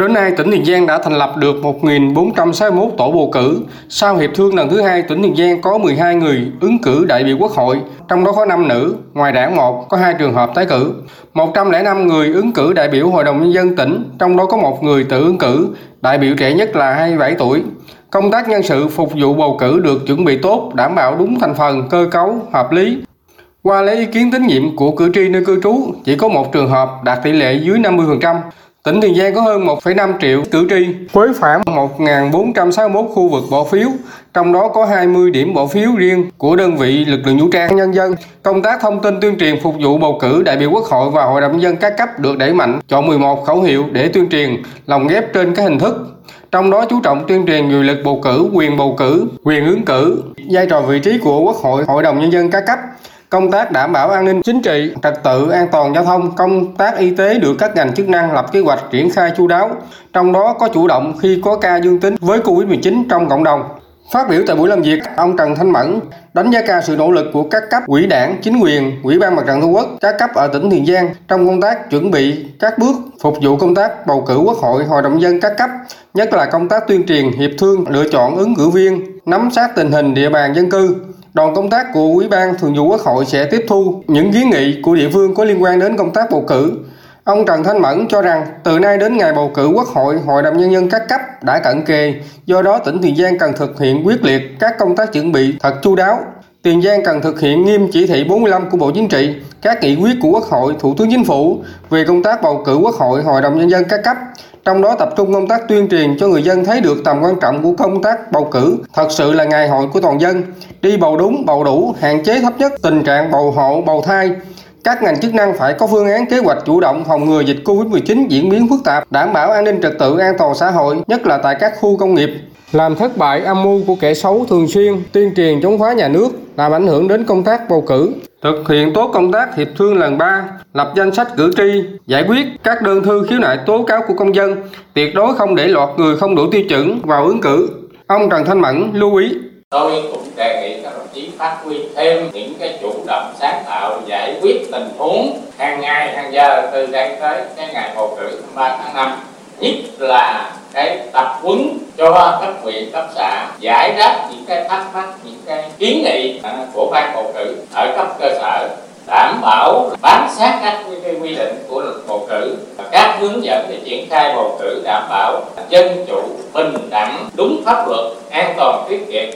Đến nay, tỉnh Tiền Giang đã thành lập được 1.461 tổ bầu cử. Sau hiệp thương lần thứ hai, tỉnh Tiền Giang có 12 người ứng cử đại biểu quốc hội, trong đó có 5 nữ, ngoài đảng một có hai trường hợp tái cử. 105 người ứng cử đại biểu Hội đồng Nhân dân tỉnh, trong đó có một người tự ứng cử, đại biểu trẻ nhất là 27 tuổi. Công tác nhân sự phục vụ bầu cử được chuẩn bị tốt, đảm bảo đúng thành phần, cơ cấu, hợp lý, qua lấy ý kiến tín nhiệm của cử tri nơi cư trú, chỉ có một trường hợp đạt tỷ lệ dưới 50%. Tỉnh Tiền Giang có hơn 1,5 triệu cử tri với khoảng 1.461 khu vực bỏ phiếu, trong đó có 20 điểm bỏ phiếu riêng của đơn vị lực lượng vũ trang nhân dân. Công tác thông tin tuyên truyền phục vụ bầu cử đại biểu quốc hội và hội đồng nhân dân các cấp được đẩy mạnh, chọn 11 khẩu hiệu để tuyên truyền, lồng ghép trên các hình thức. Trong đó chú trọng tuyên truyền quyền lực bầu cử, quyền bầu cử, quyền ứng cử, vai trò vị trí của quốc hội, hội đồng nhân dân các cấp, công tác đảm bảo an ninh chính trị, trật tự an toàn giao thông, công tác y tế được các ngành chức năng lập kế hoạch triển khai chu đáo, trong đó có chủ động khi có ca dương tính với Covid-19 trong cộng đồng. Phát biểu tại buổi làm việc, ông Trần Thanh Mẫn đánh giá cao sự nỗ lực của các cấp quỹ đảng, chính quyền, quỹ ban mặt trận tổ quốc, các cấp ở tỉnh Tiền Giang trong công tác chuẩn bị các bước phục vụ công tác bầu cử quốc hội, hội đồng dân các cấp, nhất là công tác tuyên truyền, hiệp thương, lựa chọn ứng cử viên, nắm sát tình hình địa bàn dân cư, đoàn công tác của Ủy ban Thường vụ Quốc hội sẽ tiếp thu những kiến nghị của địa phương có liên quan đến công tác bầu cử. Ông Trần Thanh Mẫn cho rằng từ nay đến ngày bầu cử Quốc hội, Hội đồng Nhân dân các cấp đã cận kề, do đó tỉnh Tiền Giang cần thực hiện quyết liệt các công tác chuẩn bị thật chu đáo. Tiền Giang cần thực hiện nghiêm chỉ thị 45 của Bộ Chính trị, các nghị quyết của Quốc hội, Thủ tướng Chính phủ về công tác bầu cử Quốc hội, Hội đồng Nhân dân các cấp, trong đó tập trung công tác tuyên truyền cho người dân thấy được tầm quan trọng của công tác bầu cử thật sự là ngày hội của toàn dân đi bầu đúng bầu đủ hạn chế thấp nhất tình trạng bầu hộ bầu thai các ngành chức năng phải có phương án kế hoạch chủ động phòng ngừa dịch Covid-19 diễn biến phức tạp, đảm bảo an ninh trật tự an toàn xã hội, nhất là tại các khu công nghiệp. Làm thất bại âm mưu của kẻ xấu thường xuyên tuyên truyền chống phá nhà nước, làm ảnh hưởng đến công tác bầu cử. Thực hiện tốt công tác hiệp thương lần 3, lập danh sách cử tri, giải quyết các đơn thư khiếu nại tố cáo của công dân, tuyệt đối không để lọt người không đủ tiêu chuẩn vào ứng cử. Ông Trần Thanh Mẫn lưu ý tôi cũng đề nghị các đồng chí phát huy thêm những cái chủ động sáng tạo giải quyết tình huống hàng ngày hàng giờ từ đây tới cái ngày bầu cử 3 tháng 5 nhất là cái tập huấn cho cấp huyện cấp xã giải đáp những cái thắc mắc những cái kiến nghị à, của ban bầu cử ở cấp cơ sở đảm bảo bám sát các quy, quy định của luật bầu cử. Và các hướng dẫn để triển khai bầu cử đảm bảo dân chủ bình đẳng đúng pháp luật an toàn tiết kiệm.